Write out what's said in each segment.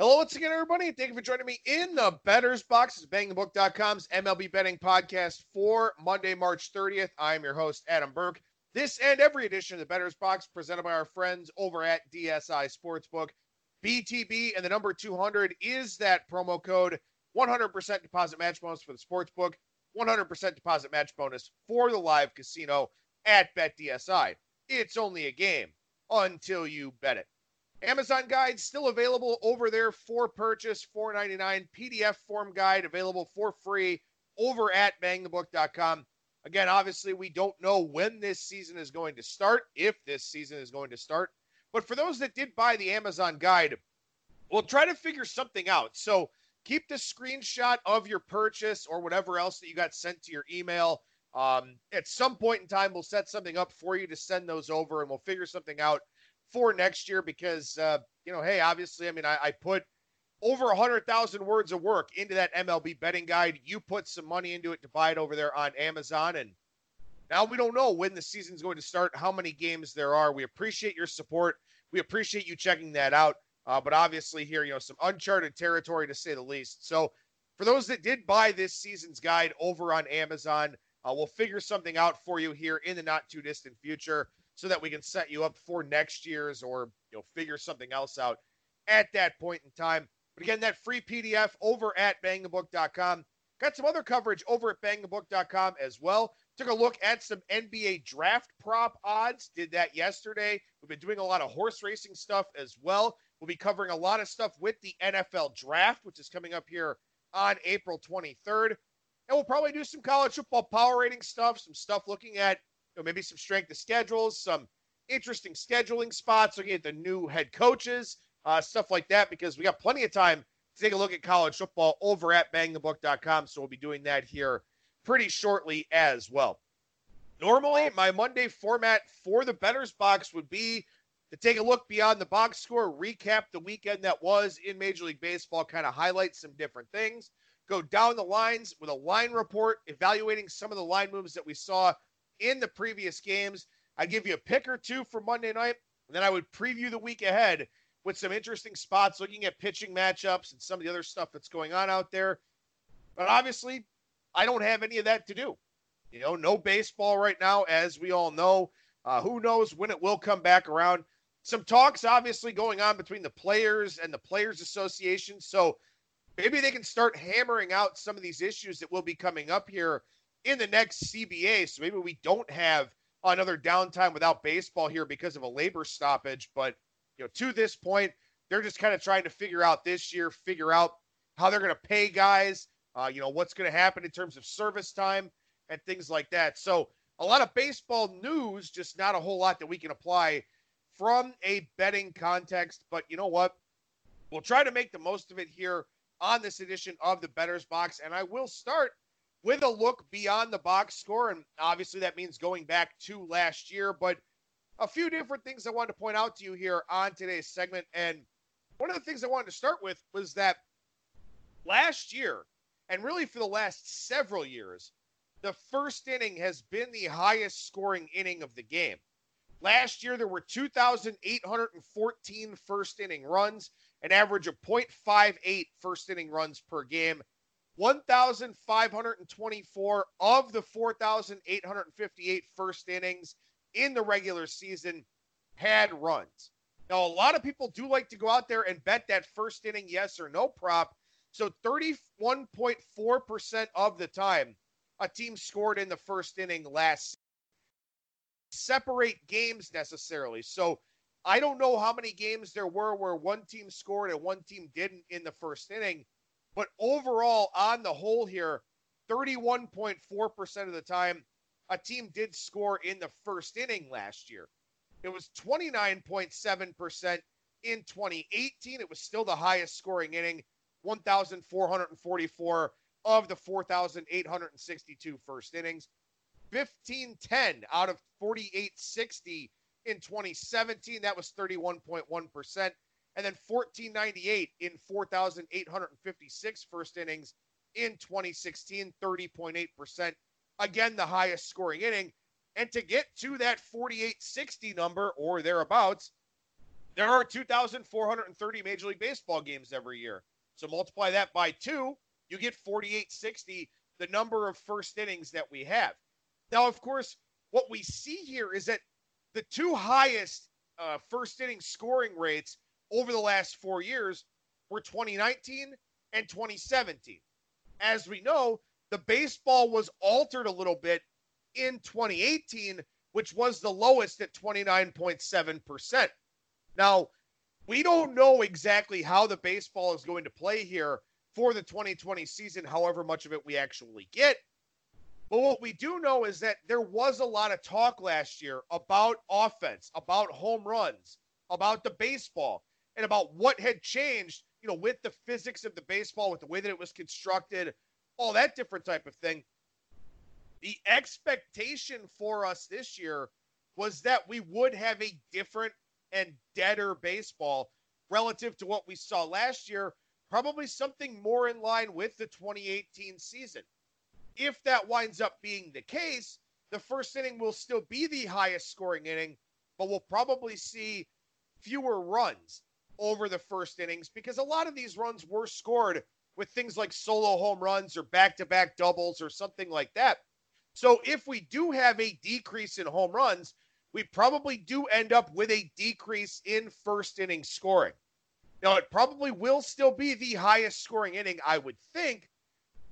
Hello once again, everybody. Thank you for joining me in the Bettor's Box. It's BangTheBook.com's MLB betting podcast for Monday, March 30th. I am your host, Adam Burke. This and every edition of the Bettor's Box presented by our friends over at DSI Sportsbook. BTB and the number 200 is that promo code 100% deposit match bonus for the sportsbook, 100% deposit match bonus for the live casino at BetDSI. It's only a game until you bet it. Amazon guide still available over there for purchase, $4.99. PDF form guide available for free over at bangthebook.com. Again, obviously, we don't know when this season is going to start, if this season is going to start. But for those that did buy the Amazon guide, we'll try to figure something out. So keep the screenshot of your purchase or whatever else that you got sent to your email. Um, at some point in time, we'll set something up for you to send those over and we'll figure something out for next year because, uh, you know, hey, obviously, I mean, I, I put over a 100,000 words of work into that MLB betting guide. You put some money into it to buy it over there on Amazon. And now we don't know when the season's going to start, how many games there are. We appreciate your support. We appreciate you checking that out. Uh, but obviously, here, you know, some uncharted territory to say the least. So, for those that did buy this season's guide over on Amazon, uh, we'll figure something out for you here in the not too distant future so that we can set you up for next year's or you know figure something else out at that point in time. But again, that free PDF over at bangthebook.com. Got some other coverage over at bangthebook.com as well. Took a look at some NBA draft prop odds. Did that yesterday. We've been doing a lot of horse racing stuff as well. We'll be covering a lot of stuff with the NFL draft, which is coming up here on April 23rd. And we'll probably do some college football power rating stuff, some stuff looking at know, maybe some strength of schedules, some interesting scheduling spots, looking at the new head coaches, uh, stuff like that, because we got plenty of time to take a look at college football over at bangthebook.com. So we'll be doing that here pretty shortly as well. Normally, my Monday format for the Bettor's Box would be to take a look beyond the box score, recap the weekend that was in Major League Baseball, kind of highlight some different things, go down the lines with a line report, evaluating some of the line moves that we saw in the previous games. I'd give you a pick or two for Monday night, and then I would preview the week ahead with some interesting spots, looking at pitching matchups and some of the other stuff that's going on out there. But obviously, I don't have any of that to do. You know, no baseball right now, as we all know. Uh, who knows when it will come back around? Some talks obviously going on between the players and the Players Association. So maybe they can start hammering out some of these issues that will be coming up here in the next CBA. So maybe we don't have another downtime without baseball here because of a labor stoppage. But you know, to this point, they're just kind of trying to figure out this year, figure out how they're going to pay guys. Uh, you know, what's going to happen in terms of service time and things like that. So a lot of baseball news, just not a whole lot that we can apply from a betting context. But you know what? We'll try to make the most of it here on this edition of the Bettor's Box. And I will start with a look beyond the box score. And obviously, that means going back to last year. But a few different things I wanted to point out to you here on today's segment. And one of the things I wanted to start with was that last year, and really for the last several years, the first inning has been the highest scoring inning of the game. Last year, there were 2,814 first inning runs, an average of 0.58 first inning runs per game. 1,524 of the 4,858 first innings in the regular season had runs. Now, a lot of people do like to go out there and bet that first inning yes or no prop. So 31.4% of the time a team scored in the first inning last separate games necessarily. So I don't know how many games there were where one team scored and one team didn't in the first inning. But overall, on the whole here, 31.4% of the time, a team did score in the first inning last year. It was 29.7% in 2018. It was still the highest scoring inning, 1,444 of the 4,862 first innings. 1510 out of 4860 in 2017. That was 31.1% and then 1498 in 4,856 first innings in 2016, 30.8%. Again, the highest scoring inning. And to get to that 4860 number or thereabouts, There are 2,430 Major League Baseball games every year. So multiply that by two, you get 4860, the number of first innings that we have. Now, of course, what we see here is that the two highest uh, first inning scoring rates over the last four years were 2019 and 2017. As we know, the baseball was altered a little bit in 2018, which was the lowest at 29.7%. Now, we don't know exactly how the baseball is going to play here for the 2020 season, however much of it we actually get. But what we do know is that there was a lot of talk last year about offense, about home runs, about the baseball, and about what had changed, you know, with the physics of the baseball, with the way that it was constructed, all that different type of thing. The expectation for us this year was that we would have a different and deader baseball relative to what we saw last year, probably something more in line with the 2018 season. If that winds up being the case, the first inning will still be the highest scoring inning, but we'll probably see fewer runs over the first innings because a lot of these runs were scored with things like solo home runs or back to back doubles or something like that. So if we do have a decrease in home runs, we probably do end up with a decrease in first inning scoring. Now, it probably will still be the highest scoring inning, I would think,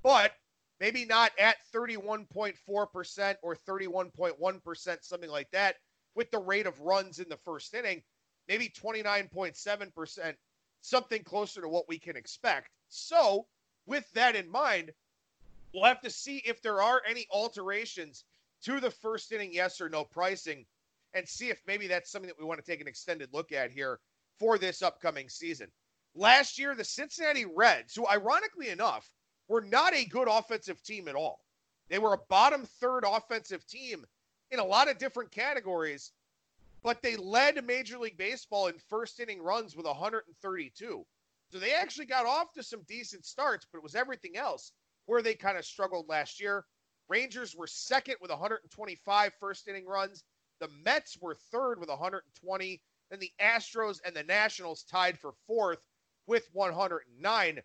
but maybe not at 31.4% or 31.1%, something like that, with the rate of runs in the first inning, maybe 29.7%, something closer to what we can expect. So, with that in mind, we'll have to see if there are any alterations to the first inning yes or no pricing and see if maybe that's something that we want to take an extended look at here for this upcoming season. Last year, the Cincinnati Reds, who ironically enough were not a good offensive team at all, they were a bottom third offensive team in a lot of different categories, but they led Major League Baseball in first inning runs with 132. So they actually got off to some decent starts, but it was everything else where they kind of struggled last year. Rangers were second with 125 first inning runs. The Mets were third with 120. Then the Astros and the Nationals tied for fourth with 109.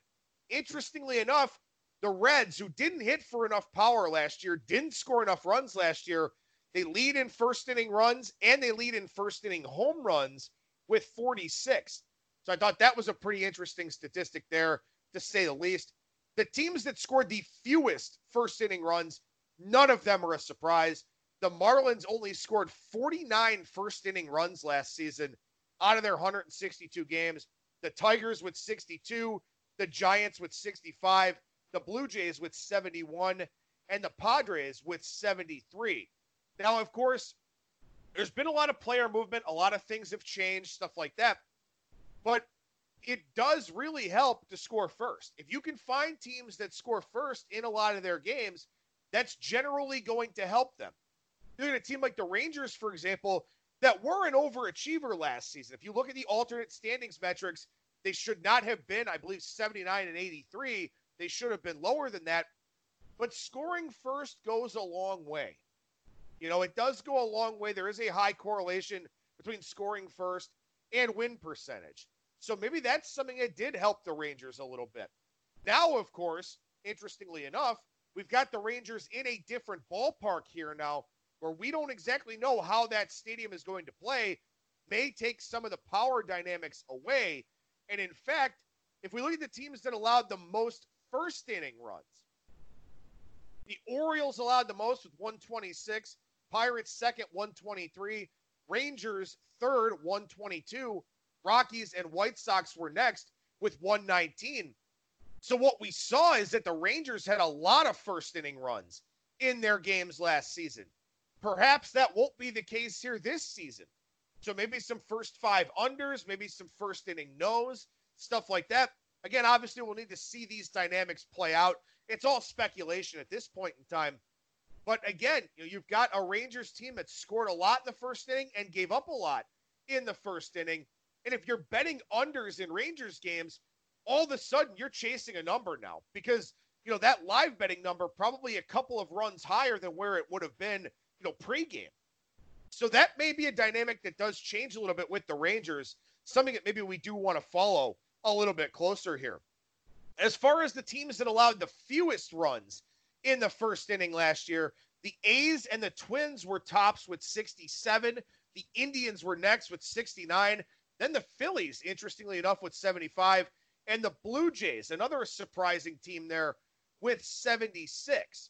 Interestingly enough, the Reds, who didn't hit for enough power last year, didn't score enough runs last year, they lead in first inning runs and they lead in first inning home runs with 46. So I thought that was a pretty interesting statistic there, to say the least. The teams that scored the fewest first inning runs, none of them are a surprise. The Marlins only scored 49 first inning runs last season out of their 162 games. The Tigers with 62, the Giants with 65, the Blue Jays with 71, and the Padres with 73. Now, of course, there's been a lot of player movement, a lot of things have changed, stuff like that. But it does really help to score first. If you can find teams that score first in a lot of their games, that's generally going to help them. Look at a team like the Rangers, for example, that were an overachiever last season. If you look at the alternate standings metrics, they should not have been, I believe, 79 and 83. They should have been lower than that. But scoring first goes a long way. You know, it does go a long way. There is a high correlation between scoring first and win percentage. So maybe that's something that did help the Rangers a little bit. Now, of course, interestingly enough, we've got the Rangers in a different ballpark here now where we don't exactly know how that stadium is going to play, may take some of the power dynamics away. And in fact, if we look at the teams that allowed the most first inning runs, the Orioles allowed the most with 126, Pirates second, 123, Rangers third, 122, Rockies and White Sox were next with 119. So what we saw is that the Rangers had a lot of first inning runs in their games last season. Perhaps that won't be the case here this season. So maybe some first five unders, maybe some first inning no's, stuff like that. Again, obviously, we'll need to see these dynamics play out. It's all speculation at this point in time. But again, you've got a Rangers team that scored a lot in the first inning and gave up a lot in the first inning. And if you're betting unders in Rangers games, all of a sudden you're chasing a number now because, you know, that live betting number probably a couple of runs higher than where it would have been you know, pregame. So that may be a dynamic that does change a little bit with the Rangers. something that maybe we do want to follow a little bit closer here. As far as the teams that allowed the fewest runs in the first inning last year, the A's and the Twins were tops with 67. The Indians were next with 69. Then the Phillies, interestingly enough, with 75. And the Blue Jays, another surprising team there, with 76.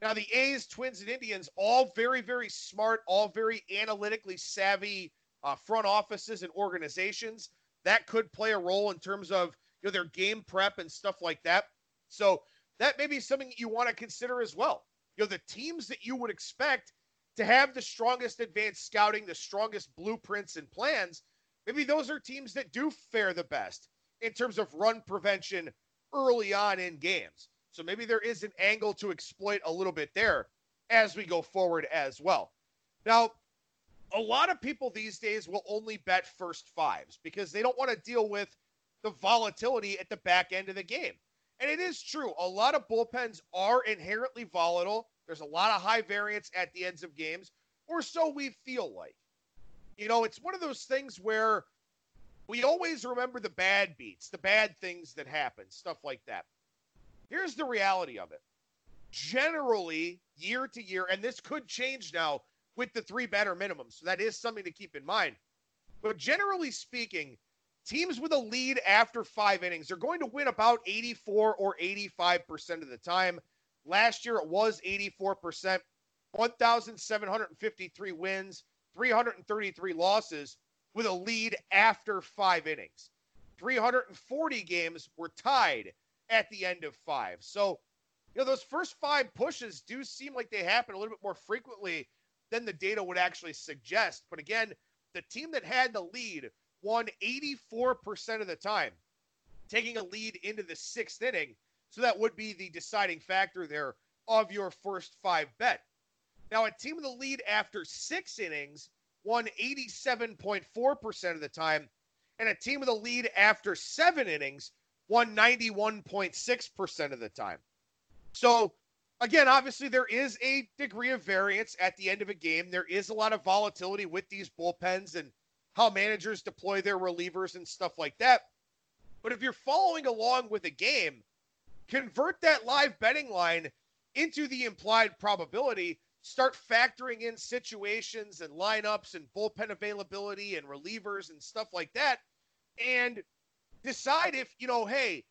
Now, the A's, Twins, and Indians, all very, very smart, all very analytically savvy uh, front offices and organizations. That could play a role in terms of you know, their game prep and stuff like that. So that may be something you want to consider as well. You know, the teams that you would expect to have the strongest advanced scouting, the strongest blueprints and plans, maybe those are teams that do fare the best in terms of run prevention early on in games. So maybe there is an angle to exploit a little bit there as we go forward as well. Now, a lot of people these days will only bet first fives because they don't want to deal with the volatility at the back end of the game. And it is true, a lot of bullpens are inherently volatile. There's a lot of high variance at the ends of games, or so we feel like. You know, it's one of those things where we always remember the bad beats, the bad things that happen, stuff like that. Here's the reality of it. Generally, year to year, and this could change now with the three batter minimum. So that is something to keep in mind. But generally speaking, teams with a lead after five innings are going to win about 84 or 85% of the time. Last year it was 84%, 1,753 wins, 333 losses with a lead after five innings. 340 games were tied at the end of five. So, you know, those first five pushes do seem like they happen a little bit more frequently than the data would actually suggest. But again, the team that had the lead won 84% of the time, taking a lead into the sixth inning. So that would be the deciding factor there of your first five bet. Now, a team with the lead after six innings won 87.4% of the time, and a team with a lead after seven innings won 91.6% of the time. So, again, obviously, there is a degree of variance at the end of a game. There is a lot of volatility with these bullpens and how managers deploy their relievers and stuff like that. But if you're following along with a game, convert that live betting line into the implied probability. Start factoring in situations and lineups and bullpen availability and relievers and stuff like that. And decide if, you know, hey,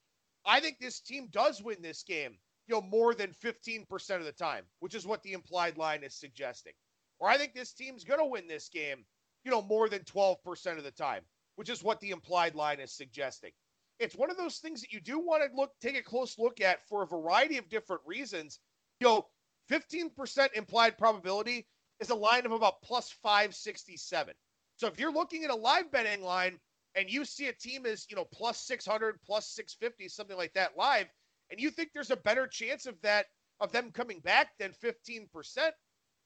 I think this team does win this game, you know, more than 15% of the time, which is what the implied line is suggesting. Or I think this team's going to win this game, you know, more than 12% of the time, which is what the implied line is suggesting. It's one of those things that you do want to look take a close look at for a variety of different reasons. You know, 15% implied probability is a line of about plus 567. So if you're looking at a live betting line and you see a team is, you know, plus 600, plus 650, something like that live, and you think there's a better chance of that, of them coming back than 15%,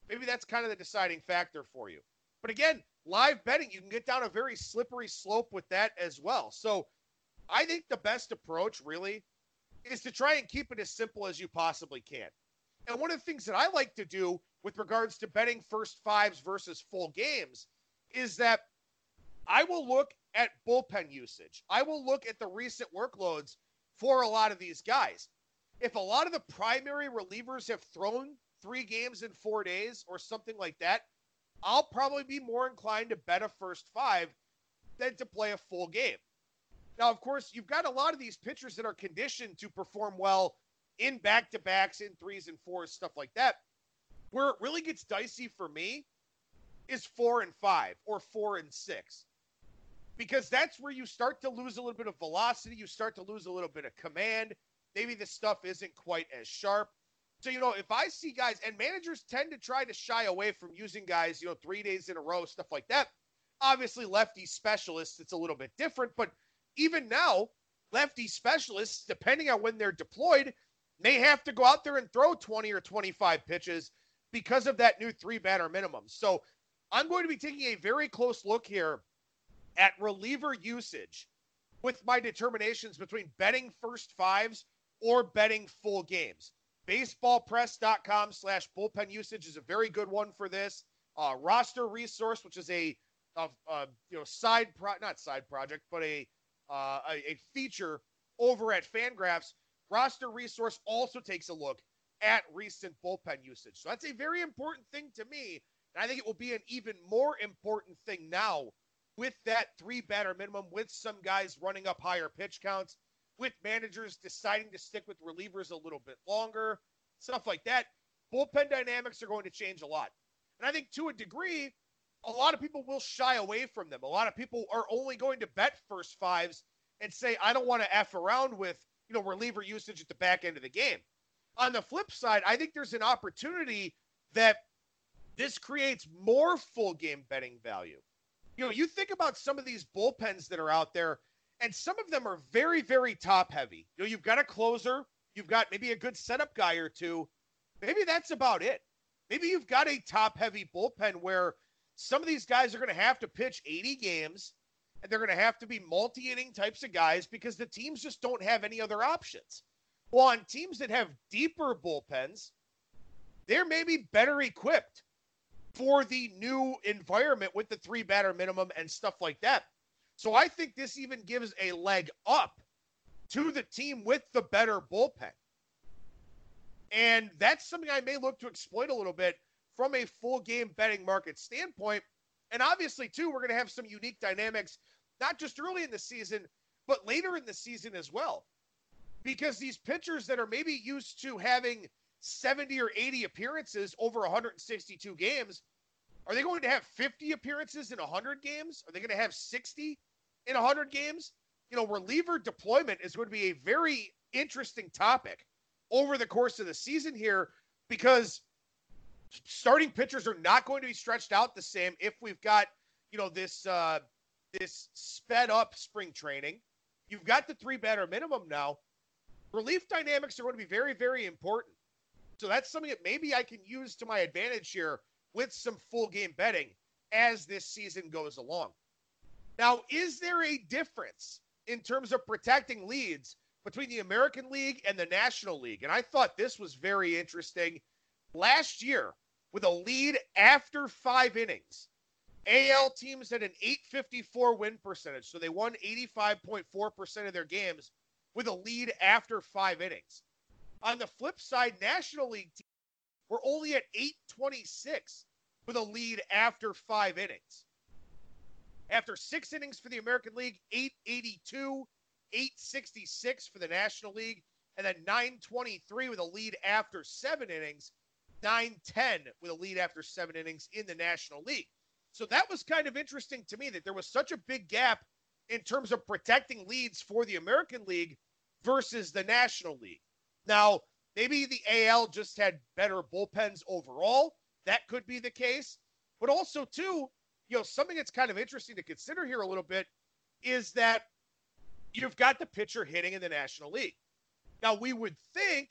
maybe that's kind of the deciding factor for you. But again, live betting, you can get down a very slippery slope with that as well. So I think the best approach really is to try and keep it as simple as you possibly can. And one of the things that I like to do with regards to betting first fives versus full games is that I will look at bullpen usage. I will look at the recent workloads for a lot of these guys. If a lot of the primary relievers have thrown three games in four days or something like that, I'll probably be more inclined to bet a first five than to play a full game. Now, of course, you've got a lot of these pitchers that are conditioned to perform well in back to backs, in threes and fours, stuff like that. Where it really gets dicey for me is four and five or four and six because that's where you start to lose a little bit of velocity. You start to lose a little bit of command. Maybe the stuff isn't quite as sharp. So, you know, if I see guys, and managers tend to try to shy away from using guys, you know, three days in a row, stuff like that. Obviously, lefty specialists, it's a little bit different. But even now, lefty specialists, depending on when they're deployed, may have to go out there and throw 20 or 25 pitches because of that new three batter minimum. So I'm going to be taking a very close look here at reliever usage with my determinations between betting first fives or betting full games. Baseballpress.com slash bullpen usage is a very good one for this. Uh, roster resource, which is a a, a you know side pro not side project, but a, uh, a a feature over at Fangraphs. Roster Resource also takes a look at recent bullpen usage. So that's a very important thing to me. And I think it will be an even more important thing now with that three batter minimum, with some guys running up higher pitch counts, with managers deciding to stick with relievers a little bit longer, stuff like that. Bullpen dynamics are going to change a lot. And I think to a degree, a lot of people will shy away from them. A lot of people are only going to bet first fives and say, I don't want to F around with, you know, reliever usage at the back end of the game. On the flip side, I think there's an opportunity that this creates more full game betting value. You know, you think about some of these bullpens that are out there, and some of them are very, very top heavy. You know, you've got a closer, you've got maybe a good setup guy or two. Maybe that's about it. Maybe you've got a top heavy bullpen where some of these guys are going to have to pitch 80 games and they're going to have to be multi inning types of guys because the teams just don't have any other options. Well, on teams that have deeper bullpens, they're maybe better equipped for the new environment with the three batter minimum and stuff like that. So I think this even gives a leg up to the team with the better bullpen. And that's something I may look to exploit a little bit from a full game betting market standpoint. And obviously, too, we're going to have some unique dynamics, not just early in the season, but later in the season as well. Because these pitchers that are maybe used to having 70 or 80 appearances over 162 games, are they going to have 50 appearances in 100 games? Are they going to have 60 in 100 games? You know, reliever deployment is going to be a very interesting topic over the course of the season here because starting pitchers are not going to be stretched out the same if we've got, you know, this uh this sped up spring training. You've got the three batter minimum now. Relief dynamics are going to be very, very important. So that's something that maybe I can use to my advantage here with some full game betting as this season goes along. Now, is there a difference in terms of protecting leads between the American League and the National League? And I thought this was very interesting. Last year, with a lead after five innings, AL teams had an 854 win percentage. So they won 85.4% of their games with a lead after five innings. On the flip side, National League teams were only at 826 with a lead after five innings. After six innings for the American League, 882, 866 for the National League, and then 923 with a lead after seven innings, 910 with a lead after seven innings in the National League. So that was kind of interesting to me that there was such a big gap in terms of protecting leads for the American League versus the National League. Now, maybe the AL just had better bullpens overall. That could be the case. But also, too, you know, something that's kind of interesting to consider here a little bit is that you've got the pitcher hitting in the National League. Now, we would think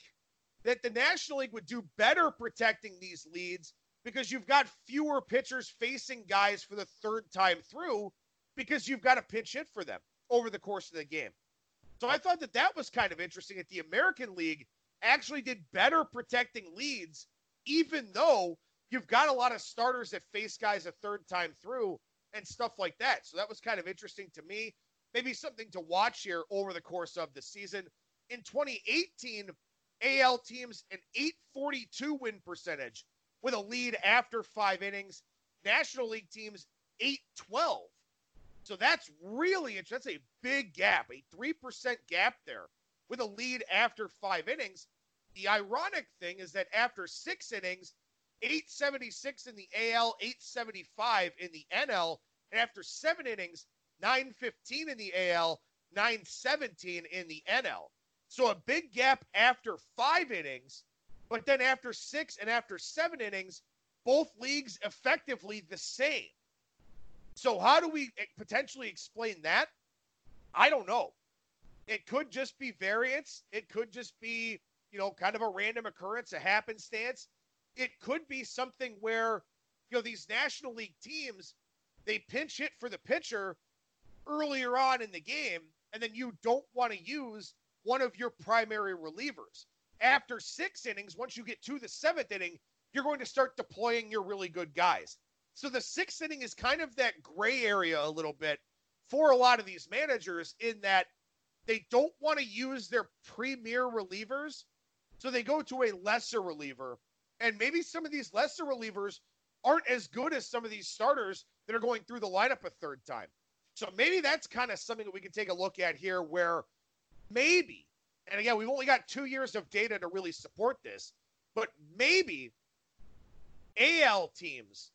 that the National League would do better protecting these leads because you've got fewer pitchers facing guys for the third time through because you've got a pinch hit for them over the course of the game. So I thought that that was kind of interesting that the American League actually did better protecting leads, even though you've got a lot of starters that face guys a third time through and stuff like that. So that was kind of interesting to me. Maybe something to watch here over the course of the season. In 2018, AL teams an 842 win percentage with a lead after five innings. National League teams 812. So that's really interesting. that's a big gap, a 3% gap there with a lead after five innings. The ironic thing is that after six innings, 876 in the AL, 875 in the NL, and after seven innings, 915 in the AL, 917 in the NL. So a big gap after five innings, but then after six and after seven innings, both leagues effectively the same. So how do we potentially explain that? I don't know. It could just be variance. It could just be, you know, kind of a random occurrence, a happenstance. It could be something where, you know, these National League teams, they pinch hit for the pitcher earlier on in the game, and then you don't want to use one of your primary relievers. After six innings, once you get to the seventh inning, you're going to start deploying your really good guys. So the sixth inning is kind of that gray area a little bit for a lot of these managers in that they don't want to use their premier relievers. So they go to a lesser reliever. And maybe some of these lesser relievers aren't as good as some of these starters that are going through the lineup a third time. So maybe that's kind of something that we can take a look at here where maybe, and again, we've only got two years of data to really support this, but maybe AL teams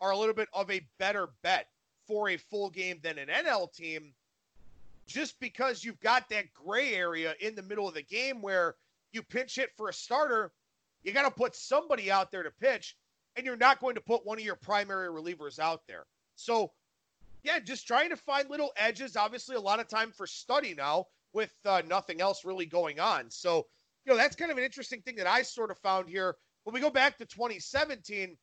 are a little bit of a better bet for a full game than an NL team just because you've got that gray area in the middle of the game where you pinch hit for a starter, you got to put somebody out there to pitch, and you're not going to put one of your primary relievers out there. So, yeah, just trying to find little edges. Obviously, a lot of time for study now with uh, nothing else really going on. So, you know, that's kind of an interesting thing that I sort of found here. When we go back to 2017,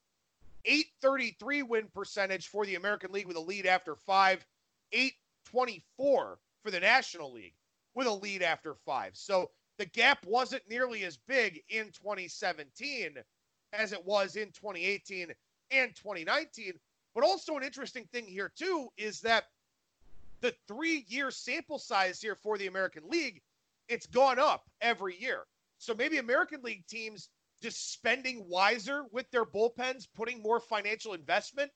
833 win percentage for the American League with a lead after five, 824 for the National League with a lead after five. So the gap wasn't nearly as big in 2017 as it was in 2018 and 2019. But also, an interesting thing here, too, is that the three year sample size here for the American League, it's gone up every year. So maybe American League teams just spending wiser with their bullpens, putting more financial investment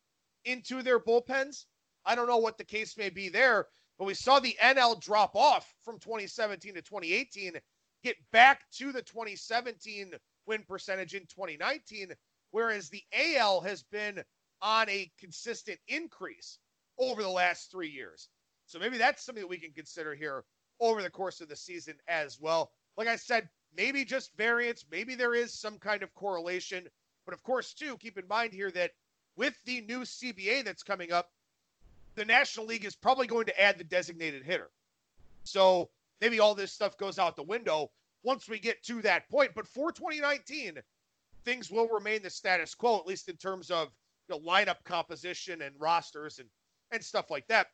into their bullpens. I don't know what the case may be there, but we saw the NL drop off from 2017 to 2018, get back to the 2017 win percentage in 2019, whereas the AL has been on a consistent increase over the last three years. So maybe that's something that we can consider here over the course of the season as well. Like I said, maybe just variance, maybe there is some kind of correlation. But of course, too, keep in mind here that with the new CBA that's coming up, the National League is probably going to add the designated hitter. So maybe all this stuff goes out the window once we get to that point. But for 2019, things will remain the status quo, at least in terms of the you know, lineup composition and rosters and, and stuff like that.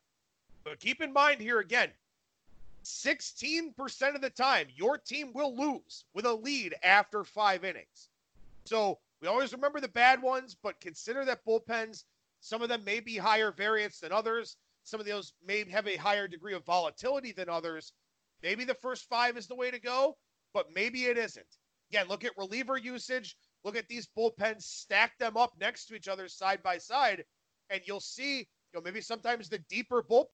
But keep in mind here again, 16% of the time, your team will lose with a lead after five innings. So we always remember the bad ones, but consider that bullpens some of them may be higher variance than others. Some of those may have a higher degree of volatility than others. Maybe the first five is the way to go, but maybe it isn't. Again, look at reliever usage. Look at these bullpens, stack them up next to each other side by side, and you'll see, you know, maybe sometimes the deeper bullpen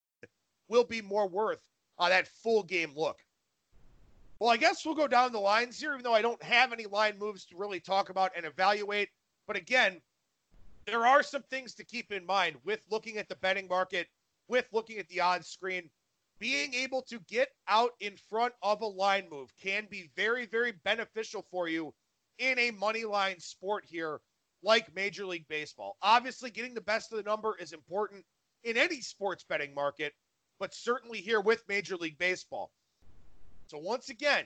will be more worth uh, that full game look. Well, I guess we'll go down the lines here, even though I don't have any line moves to really talk about and evaluate. But again, there are some things to keep in mind with looking at the betting market, with looking at the odds screen. Being able to get out in front of a line move can be very, very beneficial for you in a money line sport here like Major League Baseball. Obviously, getting the best of the number is important in any sports betting market, but certainly here with Major League Baseball. So, once again,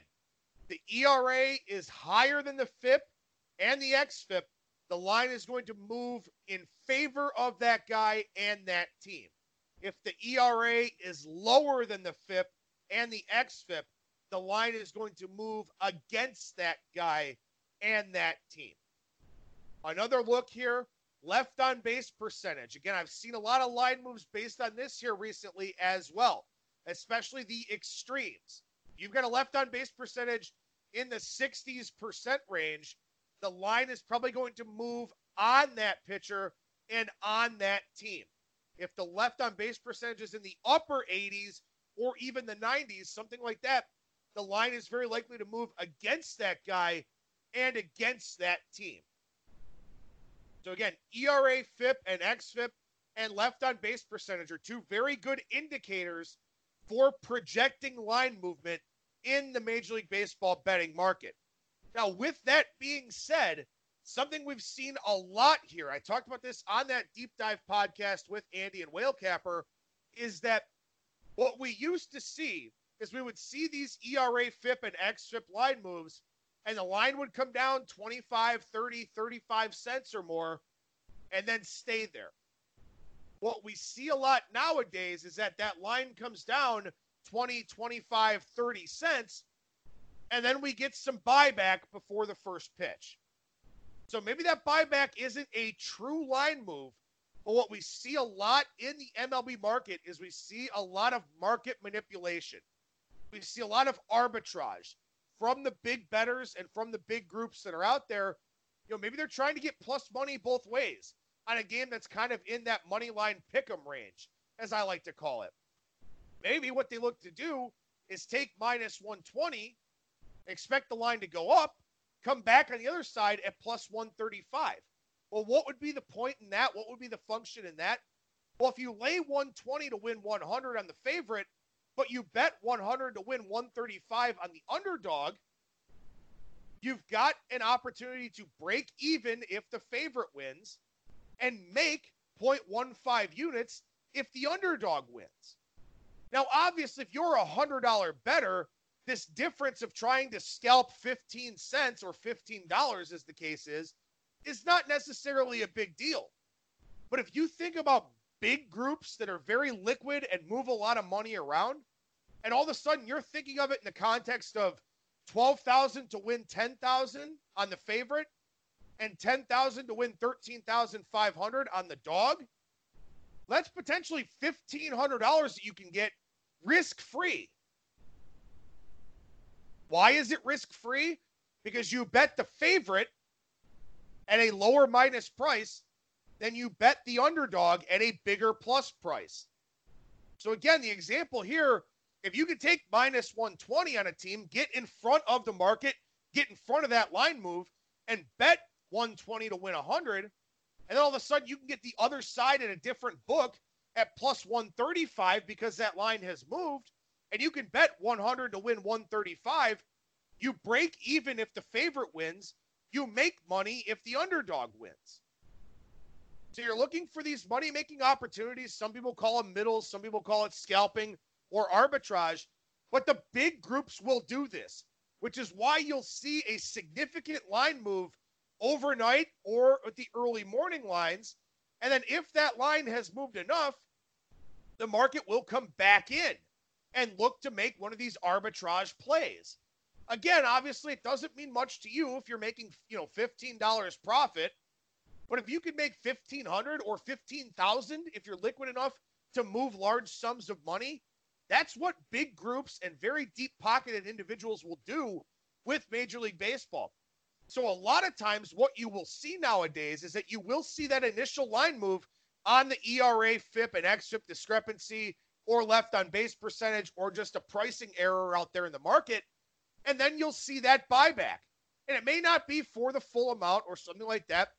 the ERA is higher than the FIP and the XFIP the line is going to move in favor of that guy and that team. If the ERA is lower than the FIP and the XFIP, the line is going to move against that guy and that team. Another look here left on base percentage. Again, I've seen a lot of line moves based on this here recently as well, especially the extremes. You've got a left on base percentage in the 60s percent range the line is probably going to move on that pitcher and on that team. If the left on base percentage is in the upper 80s or even the 90s, something like that, the line is very likely to move against that guy and against that team. So again, ERA, FIP, and XFIP and left on base percentage are two very good indicators for projecting line movement in the Major League Baseball betting market. Now, with that being said, something we've seen a lot here, I talked about this on that deep dive podcast with Andy and Whalecapper, is that what we used to see is we would see these ERA, FIP, and X XFIP line moves, and the line would come down 25, 30, 35 cents or more, and then stay there. What we see a lot nowadays is that that line comes down 20, 25, 30 cents, and then we get some buyback before the first pitch. So maybe that buyback isn't a true line move, But what we see a lot in the MLB market is we see a lot of market manipulation. We see a lot of arbitrage from the big bettors and from the big groups that are out there. You know, maybe they're trying to get plus money both ways on a game that's kind of in that money line pick 'em range, as I like to call it. Maybe what they look to do is take minus 120, expect the line to go up, come back on the other side at plus 135. Well, what would be the point in that? What would be the function in that? Well, if you lay 120 to win 100 on the favorite, but you bet 100 to win 135 on the underdog, you've got an opportunity to break even if the favorite wins and make 0.15 units if the underdog wins. Now, obviously, if you're a $100 bettor, this difference of trying to scalp 15 cents or $15, as the case is, is not necessarily a big deal. But if you think about big groups that are very liquid and move a lot of money around, and all of a sudden you're thinking of it in the context of 12,000 to win 10,000 on the favorite and 10,000 to win 13,500 on the dog, that's potentially $1,500 that you can get risk free. Why is it risk free? Because you bet the favorite at a lower minus price than you bet the underdog at a bigger plus price. So, again, the example here if you could take minus 120 on a team, get in front of the market, get in front of that line move, and bet 120 to win 100, and then all of a sudden you can get the other side in a different book at plus 135 because that line has moved, and you can bet 100 to win 135. You break even if the favorite wins, you make money if the underdog wins. So you're looking for these money making opportunities. Some people call them middles, some people call it scalping or arbitrage, but the big groups will do this, which is why you'll see a significant line move overnight or at the early morning lines. And then if that line has moved enough, the market will come back in and look to make one of these arbitrage plays. Again, obviously, it doesn't mean much to you if you're making, you know, $15 profit. But if you can make 1500 or 15,000 if you're liquid enough to move large sums of money, that's what big groups and very deep pocketed individuals will do with Major League Baseball. So a lot of times what you will see nowadays is that you will see that initial line move on the ERA, FIP, and XFIP discrepancy or left on base percentage or just a pricing error out there in the market and then you'll see that buyback. And it may not be for the full amount or something like that,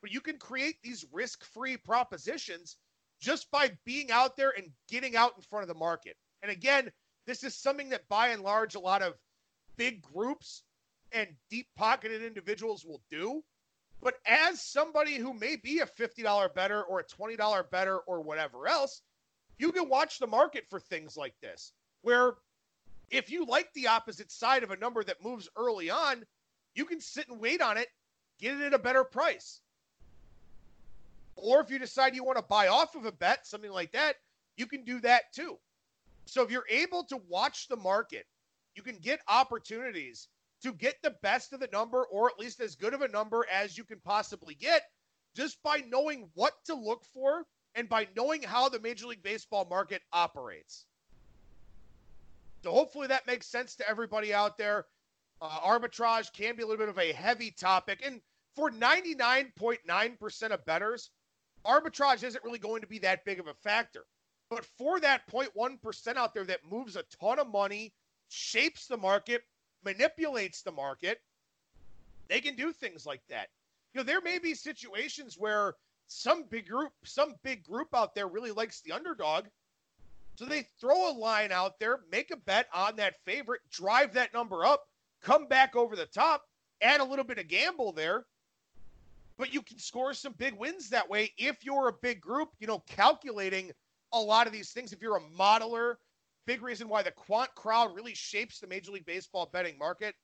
but you can create these risk free propositions just by being out there and getting out in front of the market. And again, this is something that by and large, a lot of big groups and deep pocketed individuals will do. But as somebody who may be a $50 bettor or a $20 bettor or whatever else, you can watch the market for things like this, where if you like the opposite side of a number that moves early on, you can sit and wait on it, get it at a better price. Or if you decide you want to buy off of a bet, something like that, you can do that too. So if you're able to watch the market, you can get opportunities to get the best of the number or at least as good of a number as you can possibly get just by knowing what to look for and by knowing how the Major League Baseball market operates. So hopefully that makes sense to everybody out there. Uh, arbitrage can be a little bit of a heavy topic. And for 99.9% of bettors, arbitrage isn't really going to be that big of a factor. But for that 0.1% out there that moves a ton of money, shapes the market, manipulates the market, they can do things like that. You know, there may be situations where some big group, some big group out there really likes the underdog so they throw a line out there, make a bet on that favorite, drive that number up, come back over the top, add a little bit of gamble there. But you can score some big wins that way if you're a big group, you know, calculating a lot of these things. If you're a modeler, big reason why the quant crowd really shapes the Major League Baseball betting market.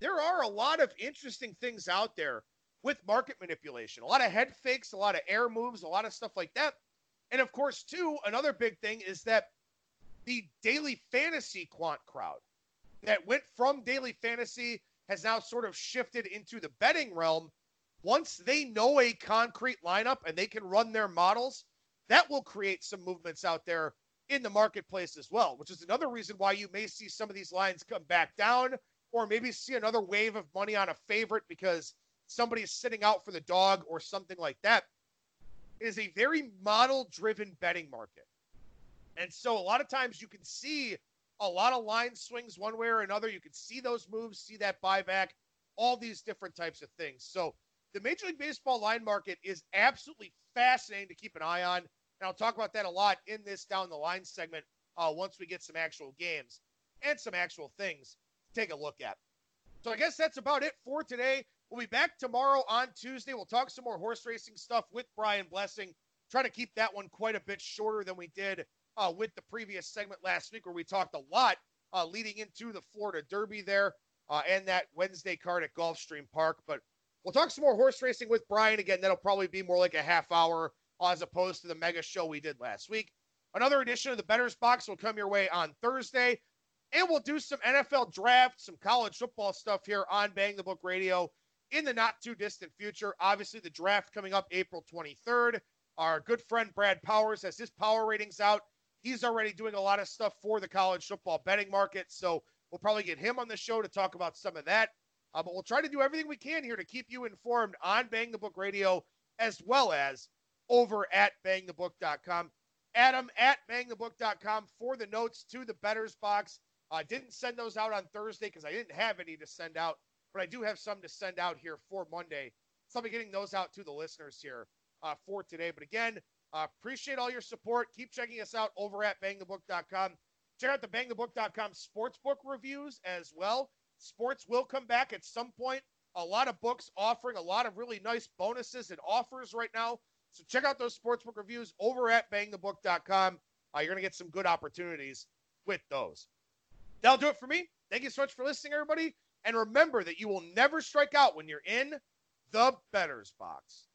There are a lot of interesting things out there with market manipulation, a lot of head fakes, a lot of air moves, a lot of stuff like that. And of course, too, another big thing is that the daily fantasy quant crowd that went from daily fantasy has now sort of shifted into the betting realm. once they know a concrete lineup and they can run their models, that will create some movements out there in the marketplace as well, which is another reason why you may see some of these lines come back down or maybe see another wave of money on a favorite because somebody's sitting out for the dog or something like that. It is a very model driven betting market. And so a lot of times you can see a lot of line swings one way or another. You can see those moves, see that buyback, all these different types of things. So the Major League Baseball line market is absolutely fascinating to keep an eye on. And I'll talk about that a lot in this down the line segment uh, once we get some actual games and some actual things to take a look at. So I guess that's about it for today. We'll be back tomorrow on Tuesday. We'll talk some more horse racing stuff with Brian Blessing. Try to keep that one quite a bit shorter than we did uh, with the previous segment last week, where we talked a lot uh, leading into the Florida Derby there uh, and that Wednesday card at Gulfstream Park. But we'll talk some more horse racing with Brian again. That'll probably be more like a half hour as opposed to the mega show we did last week. Another edition of the Bettor's Box will come your way on Thursday. And we'll do some NFL draft, some college football stuff here on Bang the Book Radio in the not too distant future. Obviously, the draft coming up April 23rd. Our good friend Brad Powers has his power ratings out. He's already doing a lot of stuff for the college football betting market. So we'll probably get him on the show to talk about some of that. Uh, but we'll try to do everything we can here to keep you informed on Bang the Book Radio as well as over at bangthebook.com. Adam at bangthebook.com for the notes to the Bettor's Box. I didn't send those out on Thursday because I didn't have any to send out, but I do have some to send out here for Monday. So I'll be getting those out to the listeners here uh, for today. But again, uh, appreciate all your support. Keep checking us out over at bangthebook.com. Check out the bangthebook.com sportsbook reviews as well. Sports will come back at some point. A lot of books offering a lot of really nice bonuses and offers right now. So check out those sportsbook reviews over at bangthebook.com. Uh, you're going to get some good opportunities with those. That'll do it for me. Thank you so much for listening, everybody. And remember that you will never strike out when you're in the Bettor's Box.